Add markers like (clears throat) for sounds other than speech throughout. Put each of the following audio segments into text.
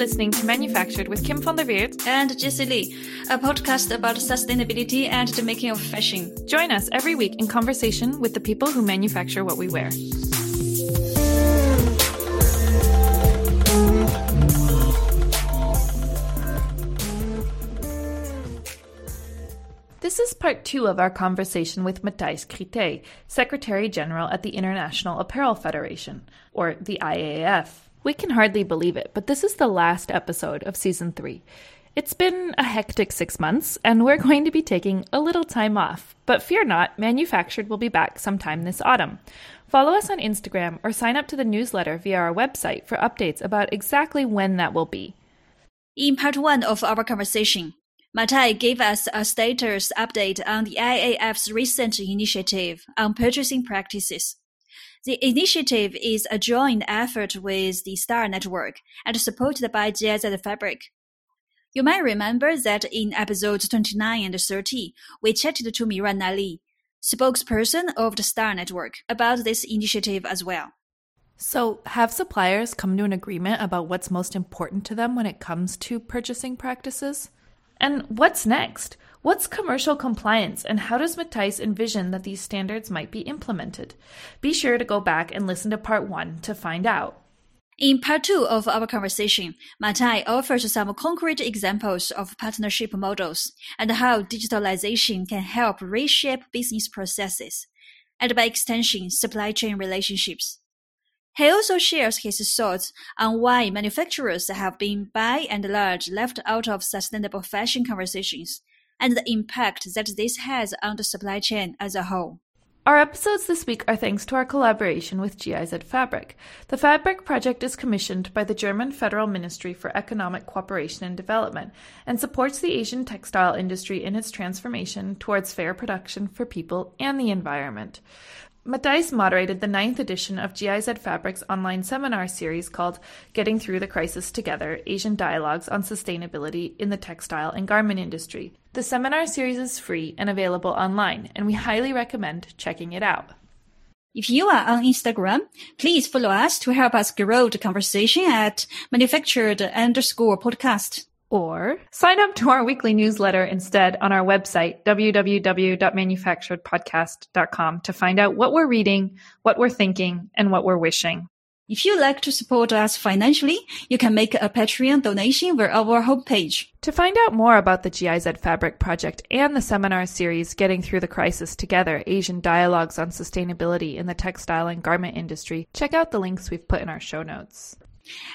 listening to Manufactured with Kim van der Weerd and Jessie Lee, a podcast about sustainability and the making of fashion. Join us every week in conversation with the people who manufacture what we wear. This is part two of our conversation with Matthijs Crietee, Secretary General at the International Apparel Federation, or the IAF. We can hardly believe it, but this is the last episode of season three. It's been a hectic six months, and we're (laughs) going to be taking a little time off. But fear not, Manufactured will be back sometime this autumn. Follow us on Instagram or sign up to the newsletter via our website for updates about exactly when that will be. In part one of our conversation, Matthijs gave us a status update on the IAF's recent initiative on purchasing practices. The initiative is a joint effort with the STAR Network and supported by GIZ Fabric. You might remember that in episodes 29 and 30, we chatted to Miranda Lee, spokesperson of the STAR Network, about this initiative as well. So, have suppliers come to an agreement about what's most important to them when it comes to purchasing practices? And what's next? What's commercial compliance, and how does Matthijs envision that these standards might be implemented? Be sure to go back and listen to part one to find out. In part two of our conversation, Matthijs offers some concrete examples of partnership models and how digitalization can help reshape business processes, and by extension, supply chain relationships. He also shares his thoughts on why manufacturers have been by and large left out of sustainable fashion conversations and the impact that this has on the supply chain as a whole. Our episodes this week are thanks to our collaboration with GIZ Fabric. The Fabric project is commissioned by the German Federal Ministry for Economic Cooperation and Development and supports the Asian textile industry in its transformation towards fair production for people and the environment. Matthijs moderated the ninth edition of GIZ Fabric's online seminar series called Getting Through the Crisis Together Asian Dialogues on Sustainability in the Textile and Garment Industry. The seminar series is free and available online, and we highly recommend checking it out. If you are on Instagram, please follow us to help us grow the conversation at manufactured underscore podcast. Or sign up to our weekly newsletter instead on our website, www.manufacturedpodcast.com, to find out what we're reading, what we're thinking, and what we're wishing. If you'd like to support us financially, you can make a Patreon donation via our homepage. To find out more about the GIZ Fabric project and the seminar series Getting Through the Crisis Together Asian Dialogues on Sustainability in the Textile and Garment Industry, check out the links we've put in our show notes.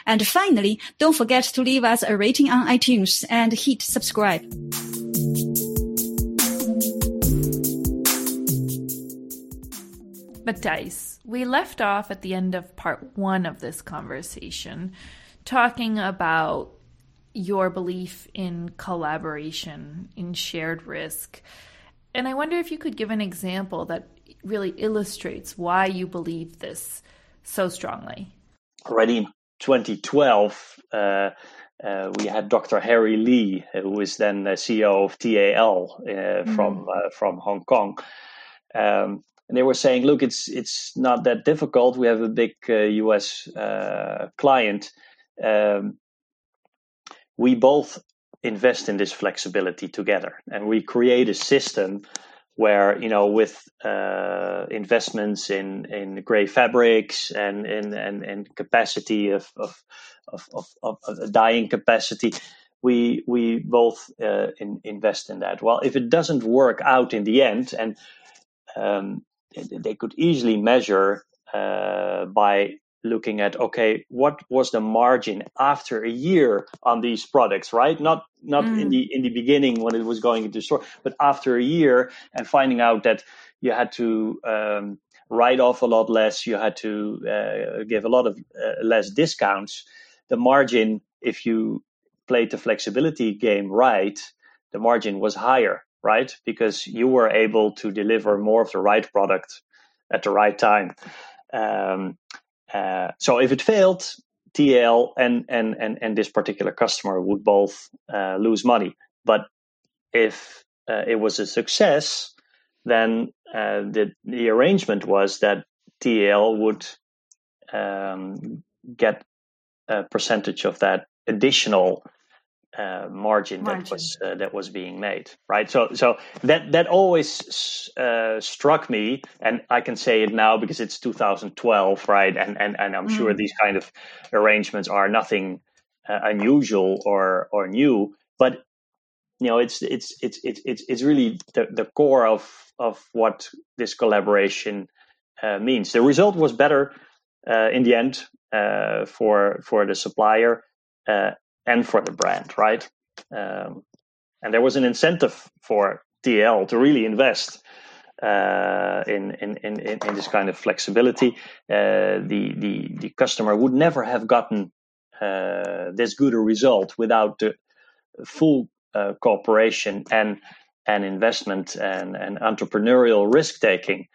And finally, don't forget to leave us a rating on iTunes and hit subscribe. Matthijs, we left off at the end of part one of this conversation talking about your belief in collaboration, in shared risk. And I wonder if you could give an example that really illustrates why you believe this so strongly. Already in 2012, uh, uh, we had Dr. Harry Lee, who was then the CEO of TAL uh, mm-hmm. from uh, from Hong Kong. Um, and they were saying, look, it's it's not that difficult. We have a big U.S. Uh, client. Um, we both invest in this flexibility together, and we create a system where you know with uh, investments in in gray fabrics and and and, and capacity of of, of of, of dyeing capacity we we both uh, in, invest in that. Well if it doesn't work out in the end and um, they could easily measure uh, by looking at okay what was the margin after a year on these products right not not mm. in the in the beginning when it was going into store but after a year and finding out that you had to um, write off a lot less you had to uh, give a lot of uh, less discounts the margin if you played the flexibility game right the margin was higher right? Because you were able to deliver more of the right product at the right time. Um, uh, so if it failed, TAL and and and and this particular customer would both uh, lose money. But if uh, it was a success, then uh, the the arrangement was that TAL would um, get a percentage of that additional uh, margin, margin, that was uh, that was being made, right? So so that that always uh, struck me, and I can say it now because it's 2012, right? And and and I'm mm. sure these kind of arrangements are nothing uh, unusual or or new, but you know it's it's it's it's it's, it's really the, the core of of what this collaboration uh, means. The result was better uh, in the end for for the supplier and for the brand, right? Um, and there was an incentive for TAL to really invest uh, in, in, in, in this kind of flexibility. Uh, the, the, the customer would never have gotten uh, this good a result without the full uh, cooperation and, and investment and, and entrepreneurial risk taking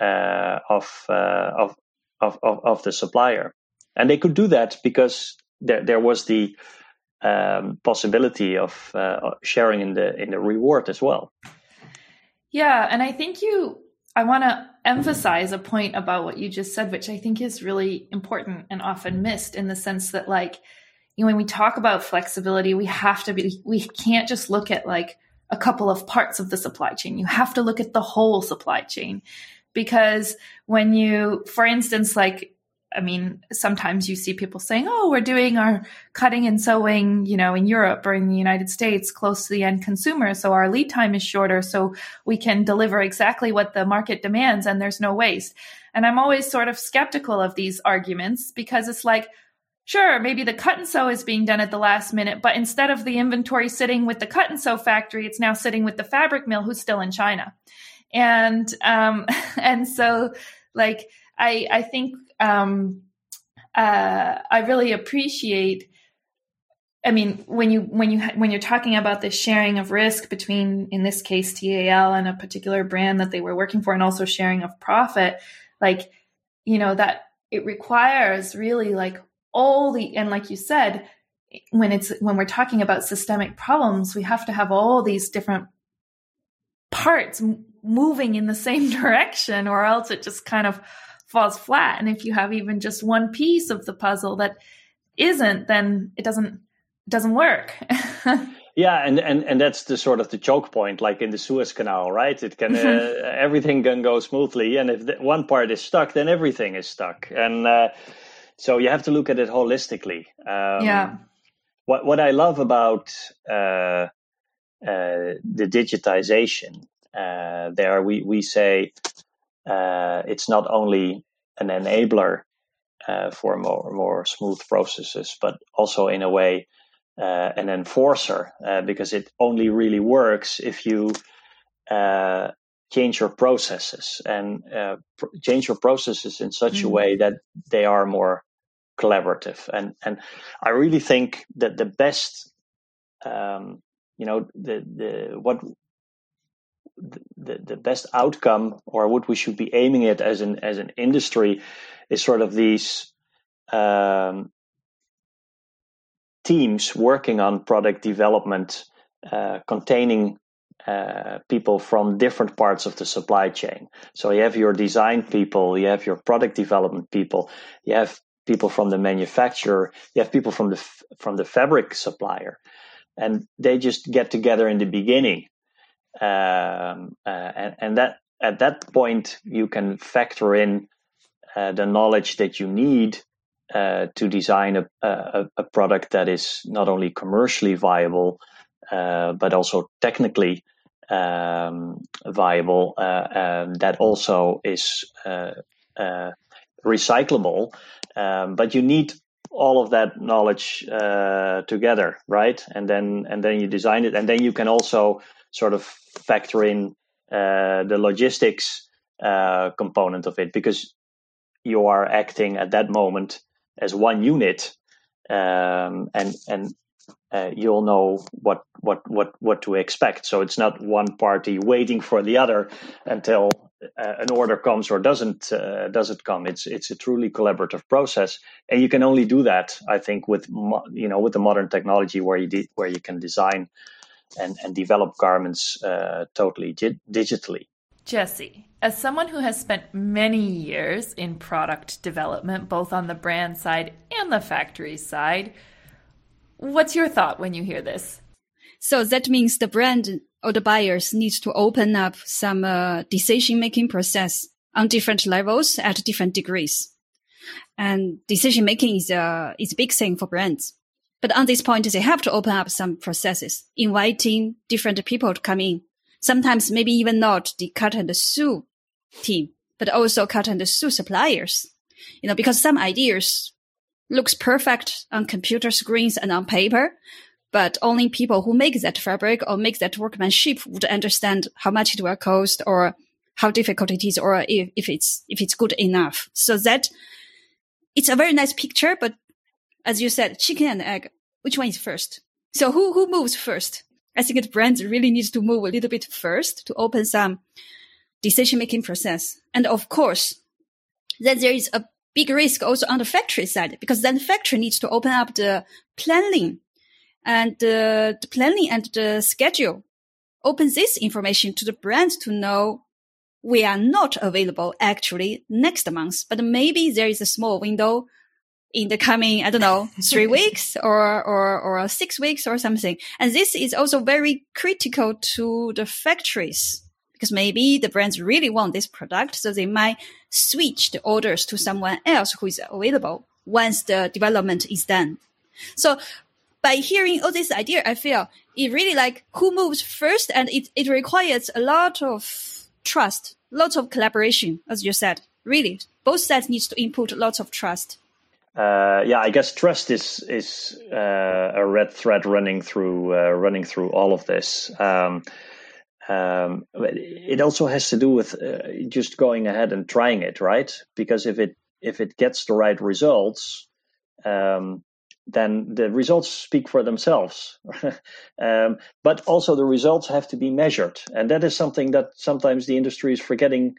uh, of, uh, of, of, of, of the supplier. And they could do that because there, there was the um, possibility of uh, sharing in the in the reward as well. Yeah, and I think you. I want to emphasize a point about what you just said, which I think is really important and often missed in the sense that, like, you know, when we talk about flexibility, we have to be. We can't just look at like a couple of parts of the supply chain. You have to look at the whole supply chain because when you, for instance, like I mean, sometimes you see people saying, "Oh, we're doing our cutting and sewing, you know, in Europe or in the United States close to the end consumer, so our lead time is shorter, so we can deliver exactly what the market demands and there's no waste." And I'm always sort of skeptical of these arguments because it's like, sure, maybe the cut and sew is being done at the last minute, but instead of the inventory sitting with the cut and sew factory, it's now sitting with the fabric mill who's still in China. And um (laughs) and so like I I think um, uh, I really appreciate. I mean, when you when you when you're talking about the sharing of risk between, in this case, TAL and a particular brand that they were working for, and also sharing of profit, like you know that it requires really like all the and like you said, when it's when we're talking about systemic problems, we have to have all these different parts moving in the same (laughs) direction, or else it just kind of falls flat. And if you have even just one piece of the puzzle that isn't, then it doesn't it doesn't work. (laughs) yeah, and, and and that's the sort of the choke point, like in the Suez Canal, right? It can uh, everything can go smoothly, and if the, one part is stuck, then everything is stuck, and uh, so you have to look at it holistically. Um, yeah. What what I love about uh, uh the digitization, uh, there we we say uh, it's not only an enabler uh, for more more smooth processes, but also in a way uh, an enforcer uh, because it only really works if you uh, change your processes and uh, pr- change your processes in such mm-hmm. a way that they are more collaborative. And and I really think that the best um, you know the the what the, the best outcome or what we should be aiming at as an as an industry is sort of these um, teams working on product development uh, containing uh, people from different parts of the supply chain. So you have your design people, you have your product development people, you have people from the manufacturer, you have people from the from the fabric supplier, and they just get together in the beginning um, uh, and, and, that at that point you can factor in uh, the knowledge that you need uh, to design a, a, a, product that is not only commercially viable but also technically um, viable uh, um, that also is uh, recyclable. Um, but you need all of that knowledge together right? And then and then you design it. And then you can also sort of factor in uh, the logistics uh, component of it because you are acting at that moment as one unit um, and and uh, you'll know what what what what to expect. So it's not one party waiting for the other until uh, an order comes or doesn't uh, doesn't come. It's it's a truly collaborative process and you can only do that i think with mo- you know with the modern technology where you de- where you can design and, and develop garments uh, totally di- digitally. Jesse, as someone who has spent many years in product development, both on the brand side and the factory side, What's your thought when you hear this? So that means the brand or the buyers needs to open up some uh, decision making process on different levels at different degrees. And decision making is a, is a big thing for brands. But on this point, they have to open up some processes, inviting different people to come in. Sometimes maybe even not the cut and sew team, but also cut and sew suppliers. You know, because some ideas looks perfect on computer screens and on paper, but only people who make that fabric or make that workmanship would understand how much it will cost or how difficult it is or if, if it's if it's good enough. So that it's a very nice picture, but as you said, chicken and egg, which one is first? So who who moves first? I think the brands really needs to move a little bit first to open some decision making process. And of course, then there is a big risk also on the factory side because then the factory needs to open up the planning and uh, the planning and the schedule. Open this information to the brand to know we are not available actually next month, but maybe there is a small window in the coming, I don't know, (laughs) three weeks or, or, or six weeks or something. And this is also very critical to the factories because maybe the brands really want this product. So they might switch the orders to someone else who is available once the development is done. So by hearing all this idea, I feel it really like who moves first and it, it requires a lot of trust, lots of collaboration, as you said. Really, both sides needs to input lots of trust. Uh, yeah, I guess trust is is uh, a red thread running through uh, running through all of this. Um, um, it also has to do with uh, just going ahead and trying it, right? Because if it if it gets the right results, um, then the results speak for themselves. (laughs) um, but also the results have to be measured, and that is something that sometimes the industry is forgetting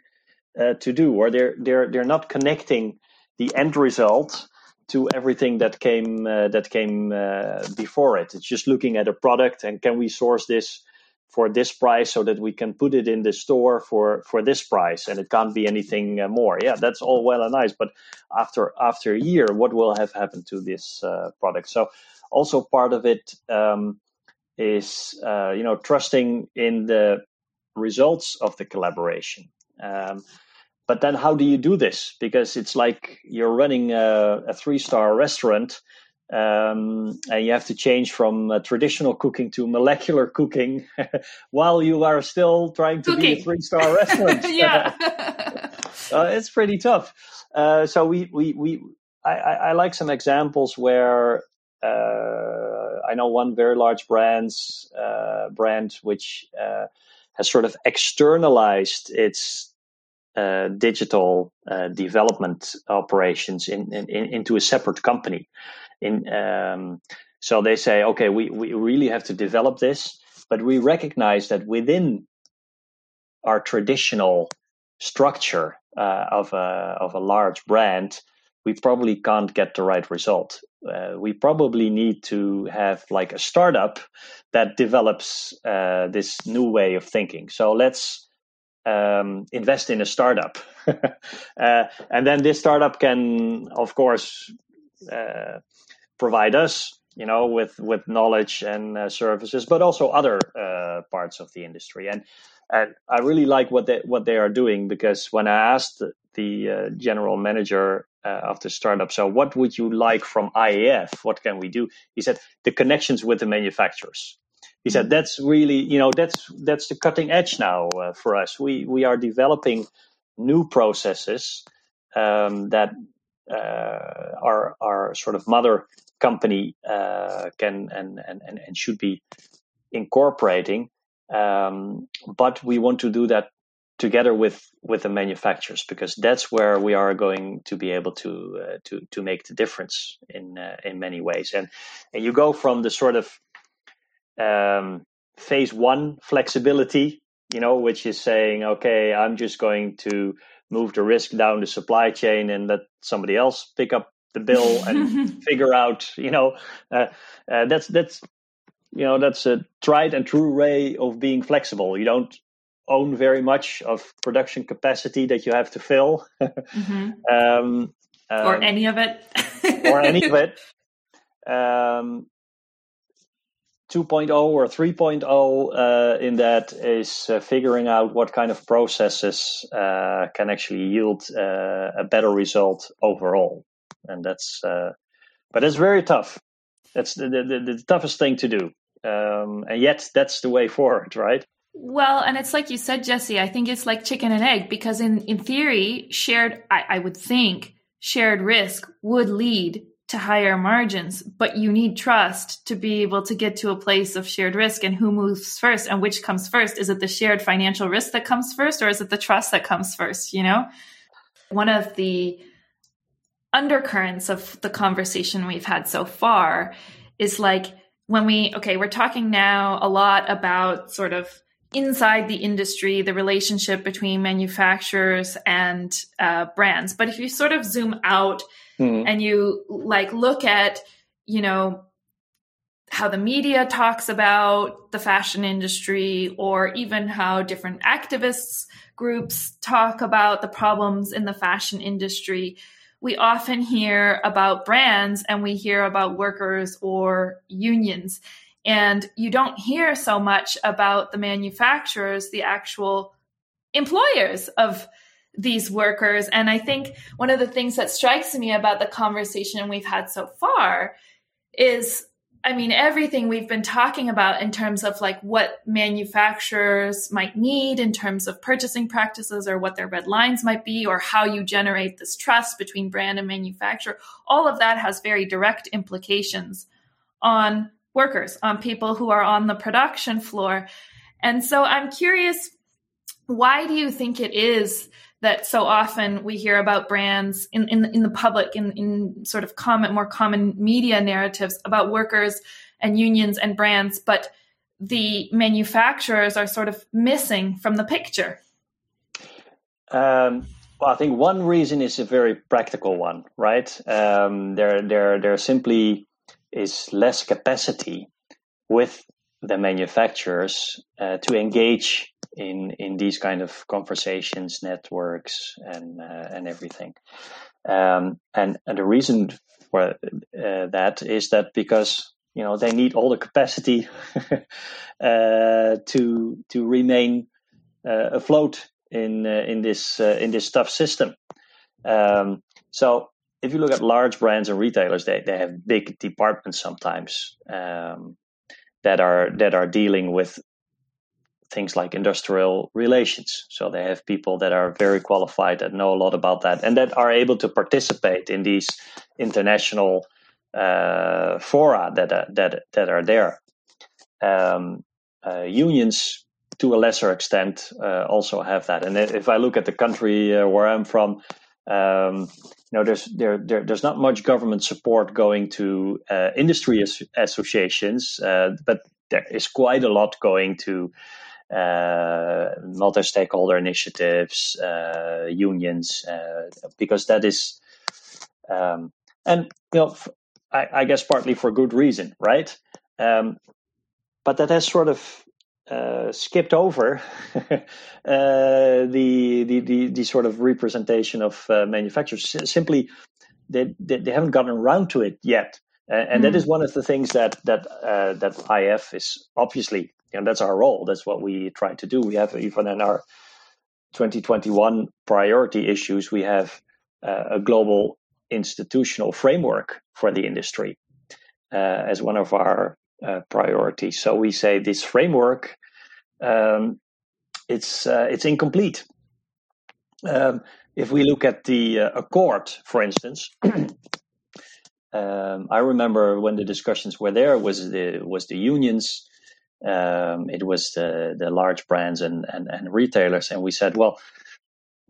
uh, to do, or they're they're they're not connecting the end result to everything that came uh, that came uh, before it. It's just looking at a product and can we source this for this price so that we can put it in the store for for this price and it can't be anything uh, more. Yeah that's all well and nice but after after a year what will have happened to this uh, product? So also part of it um, is uh, you know trusting in the results of the collaboration. Um, but then how do you do this because it's like you're running a, a three star restaurant um, and you have to change from uh, traditional cooking to molecular cooking (laughs) while you are still trying to cooking. be a three star (laughs) restaurant. yeah, (laughs) uh, it's pretty tough. Uh, so we we we I, I, like some examples where uh, I know one very large brands uh, brand which uh, has sort of externalized its uh, digital uh, development operations in, in, in, into a separate company. In um, so they say, okay, we, we really have to develop this, but we recognize that within our traditional structure uh, of a of a large brand, we probably can't get the right result. Uh, we probably need to have like a startup that develops uh, this new way of thinking. So let's um, invest in a startup, (laughs) uh, and then this startup can, of course, uh, provide us you know with with knowledge and uh, services but also other uh, parts of the industry and and I really like what they what they are doing because when I asked the, uh, general manager uh, of the startup, so what would you like from IAF? What can we do? He said the connections with the manufacturers. He said that's really you know that's that's the cutting edge now uh, for us. We we are developing new processes um, that uh, our our sort of mother company uh, can and, and and should be incorporating. Um, but we want to do that together with with the manufacturers because that's where we are going to be able to uh, to to make the difference in uh, in many ways. And and you go from the sort of um, phase one flexibility, you know, which is saying, okay, I'm just going to move the risk down the supply chain and let somebody else pick up the bill and (laughs) figure out you know uh, uh, that's that's you know that's a tried and true way of being flexible. You don't own very much of production capacity that you have to fill. Mm-hmm. um, (laughs) um, or any of it. or any (laughs) of it. Um, 2.0 or 3.0 uh, in that is uh, figuring out what kind of processes uh, can actually yield uh, a better result overall. And that's, uh, but it's very tough. That's the, the, the toughest thing to do. Um, and yet that's the way forward, right? Well, and it's like you said, Jesse, I think it's like chicken and egg because in, in theory, shared, I, I would think shared risk would lead to higher margins, but you need trust to be able to get to a place of shared risk and who moves first and which comes first. Is it the shared financial risk that comes first or is it the trust that comes first? You know, one of the undercurrents of the conversation we've had so far is like when we, okay, we're talking now a lot about sort of inside the industry, the relationship between manufacturers and uh, brands. But if you sort of zoom out mm-hmm. and you like look at, you know, how the media talks about the fashion industry or even how different activists groups talk about the problems in the fashion industry we often hear about brands and we hear about workers or unions and you don't hear so much about the manufacturers the actual employers of these workers. And I think one of the things that strikes me about the conversation we've had so far is I mean, everything we've been talking about in terms of like what manufacturers might need in terms of purchasing practices or what their red lines might be or how you generate this trust between brand and manufacturer, all of that has very direct implications on workers, on people who are on the production floor. And so I'm curious, why do you think it is that so often we hear about brands in, in, in the public, in, in sort of common, more common media narratives about workers and unions and brands, but the manufacturers are sort of missing from the picture? Um, well, I think one reason is a very practical one, right? Um, there, there, there simply is less capacity with the manufacturers uh, to engage in in these kind of conversations, networks, and uh, and everything. Um, and and the reason for uh, that is that because you know they need all the capacity (laughs) uh, to to remain uh, afloat in uh, in this in this tough system. Um, so if you look at large brands and retailers, they, they have big departments sometimes um, that are that are dealing with things like industrial relations. So they have people that are very qualified that know a lot about that and that are able to participate in these international uh, fora that are, that that are there. Um, uh, unions, to a lesser extent, uh, also have that. And if I look at the country uh, where I'm from, um, you know, there's there, there, there's not much government support going to uh, industry as- associations, uh, but there is quite a lot going to uh, multi-stakeholder initiatives, uh, unions, uh, because that is, um, and you know, I, I, guess partly for good reason, right? Um, but that has sort of uh, skipped over (laughs) uh, the, the, the the sort of representation of uh, manufacturers. Simply, they, they, they haven't gotten around to it yet, and, and mm. that hmm. one of the things that that uh, that IAF is obviously, and that's our role. That's what we try to do. We have even in our 2021 priority issues, we have uh, a global institutional framework for the industry uh, as one of our uh, priority. So we say this framework um, it's uh, it's incomplete. Um, if we look at the uh, accord, for instance, (clears throat) um, I remember when the discussions were there was the was the unions, um, it was the the large brands and, and and retailers, and we said, well,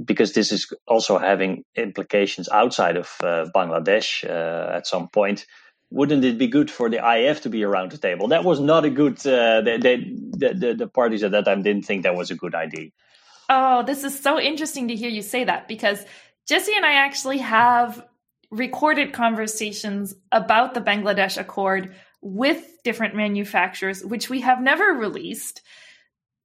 because this is also having implications outside of uh, Bangladesh uh, at some point wouldn't it be good for the IAF to be around the table? That was not a good. Uh, they, they, the, the, the parties at that time didn't think that was a good idea. Oh, this is so interesting to hear you say that because Jesse and I actually have recorded conversations about the Bangladesh Accord with different manufacturers, which we have never released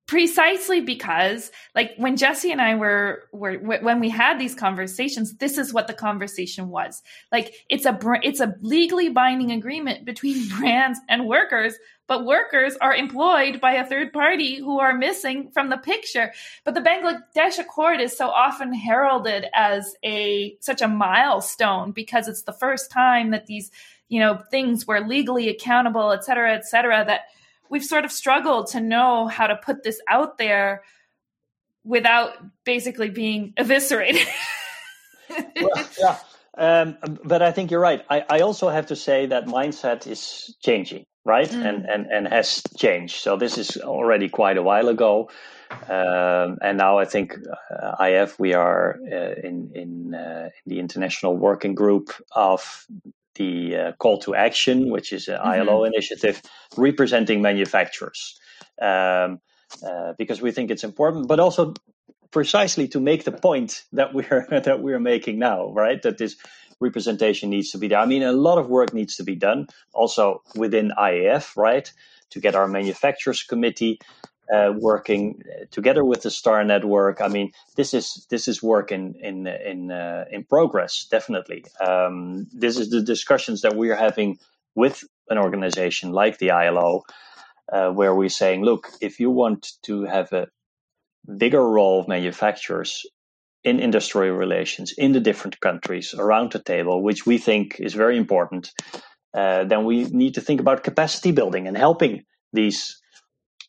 precisely because like when jesse and i were were when we had these conversations this is what the conversation was like it's a it's a legally binding agreement between (laughs) brands and workers but workers are employed by a third party who are missing from the picture. But the Bangladesh Accord is so often heralded as a such a milestone because it's the first time that these, you know, things were legally accountable, et cetera, et cetera, that we've sort of struggled to know how to put this out there without basically being eviscerated. (laughs) well, yeah. Um, but I think you're right. I, I, also have to say that mindset is changing, right? Mm. And, and, and has changed. So this is already quite a while ago. Um, and now I think uh, IAF, we are uh, in, in, uh, in, the international working group of the uh, call to action, which is an mm-hmm. ILO initiative representing manufacturers. Um, uh, because we think it's important, but also precisely to make the point that we're (laughs) that we're making now, right? That this representation needs to be there. I mean, a lot of work needs to be done, also within IAF, right? To get our manufacturers committee uh, working together with the Star Network. I mean, this is this is work in in in uh, in progress, definitely. Um, this is the discussions that we are having with an organization like the ILO, uh, where we're saying, look, if you want to have a bigger role of manufacturers in industrial relations in the different countries around the table, which we think is very important, uh, then we need to think about capacity building and helping these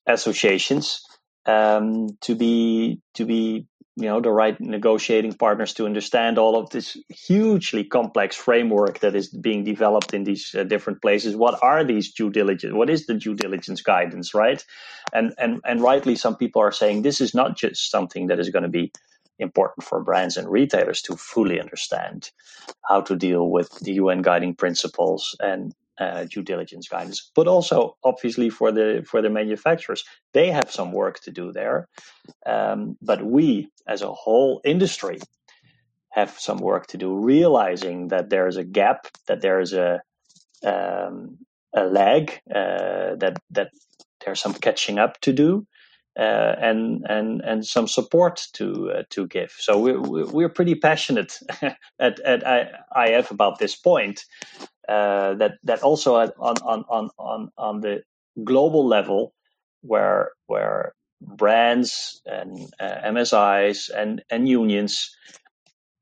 associations um, to be to be you know the right negotiating partners to understand all of this hugely complex framework that is being developed in these uh, different places. What are these due diligence what is the due diligence guidance right? And and and rightly some people are saying this is not just something that is going to be important for brands and retailers to fully understand how to deal with the UN guiding principles and uh, due diligence guidance, but also obviously for the for the manufacturers, they have some work to do there. Um, but we, as a whole industry, have some work to do, realizing that there is a gap, that there is a um, a lag, uh, that that there's some catching up to do, uh, and and and some support to uh, to give. So we're we're pretty passionate (laughs) at at IAF about this point, uh, that that also on on on on on the global level, where where brands and uh, MSIs and and unions,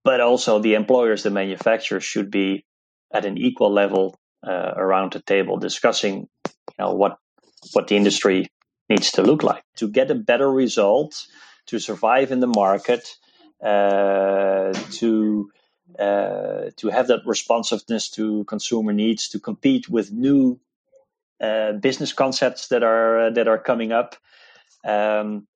but also the employers, the manufacturers, should be at an equal level uh, around the table discussing, you know, what what the industry needs to look like to get a better result, to survive in the market, uh, to uh, to have that responsiveness to consumer needs, to compete with new uh, business concepts that are uh, that are coming up. Um,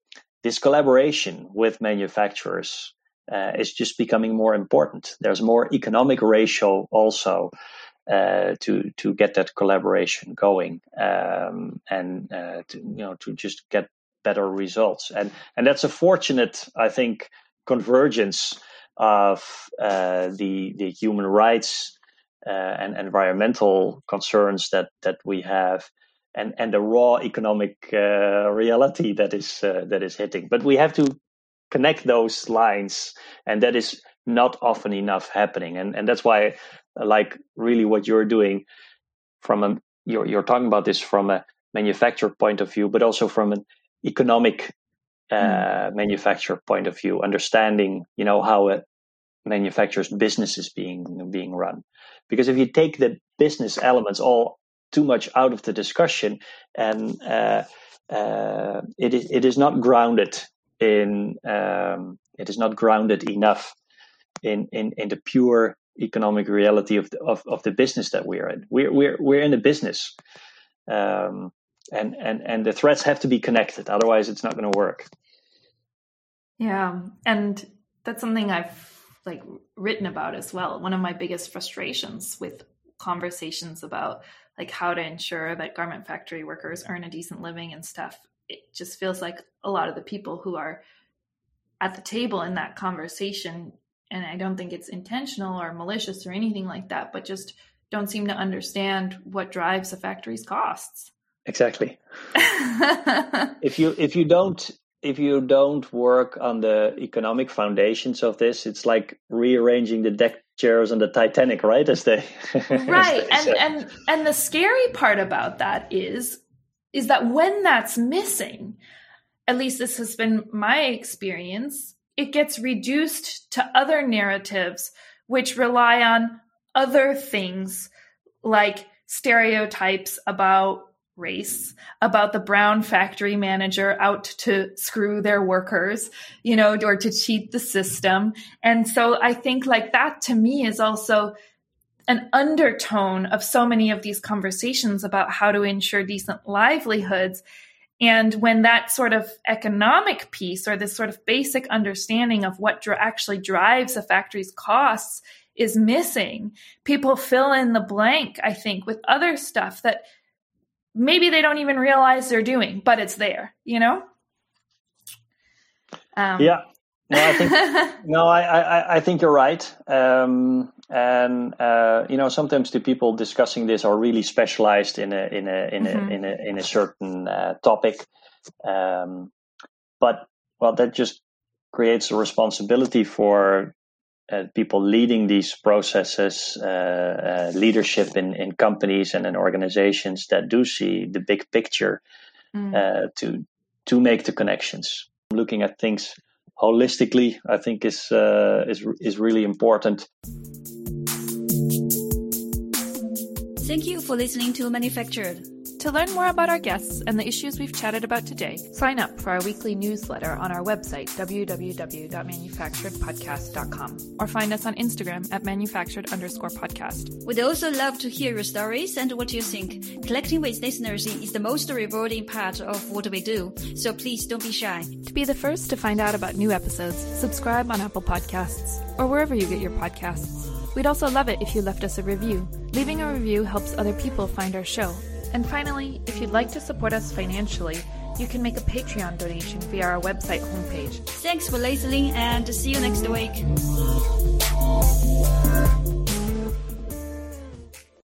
this collaboration with manufacturers uh, is just becoming more important. There's more economic ratio also uh, to to get that collaboration going um, and uh, to you know to just get better results and and that's a fortunate I think convergence of uh, the the human rights uh, and environmental concerns that that we have, and and the raw economic uh, reality that is uh, that is hitting. But we have to connect those lines, and that is not often enough happening. And and that's why, like really, what you're doing from a you're you're talking about this from a manufacturer point of view, but also from an economic uh, mm. manufacturer point of view, understanding you know how a manufacturer's business is being being run. Because if you take the business elements all too much out of the discussion, and uh, uh, it is it is not grounded in um, it is not grounded enough in in, in the pure economic reality of the, of, of the business that we're in. We're we're we're in a business. Um, and, and and the threads have to be connected otherwise it's not going to work yeah and that's something i've like written about as well. One of my biggest frustrations with conversations about like how to ensure that garment factory workers earn a decent living and stuff it just feels like a lot of the people who are at the table in that conversation and i don't think it's intentional or malicious or anything like that but just don't seem to understand what drives a factory's costs. Exactly. (laughs) If you if you don't if you don't work on the economic foundations of this it's like rearranging the deck chairs on the titanic right? As they right (laughs) as they and and and the scary part about that is is that when that's missing, at least this has been my experience, it gets reduced to other narratives which rely on other things like stereotypes about race, about the brown factory manager out to screw their workers, you know, or to cheat the system. And so I think like that to me is also an undertone of so many of these conversations about how to ensure decent livelihoods. And when that sort of economic piece or this sort of basic understanding of what dr- actually drives a factory's costs is missing, people fill in the blank, I think, with other stuff that maybe they don't even realize they're doing, but it's there, you know? Um. Yeah. No, I think (laughs) no, I, I, I think you're right. Um, and uh, you know, sometimes the people discussing this are really specialized in a in a in mm-hmm. a in a in a certain uh, topic. Um, but well, that just creates a responsibility for uh, people leading these processes, uh, uh, leadership in, in companies and in organizations that do see the big picture mm. to to make the connections. Looking at things holistically, I think is is is really important. Thank you for listening to Manufactured. To learn more about our guests and the issues we've chatted about today, sign up for our weekly newsletter on our website, www.manufacturedpodcast.com, or find us on Instagram at manufactured underscore podcast. We'd also love to hear your stories and what you think. Collecting with listeners is the most rewarding part of what we do, so please don't be shy. To be the first to find out about new episodes, subscribe on Apple Podcasts or wherever you get your podcasts. We'd also love it if you left us a review. Leaving a review helps other people find our show and finally, if you'd like to support us financially, you can make a Patreon donation via our website homepage. Thanks for listening and see you next week.